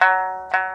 Música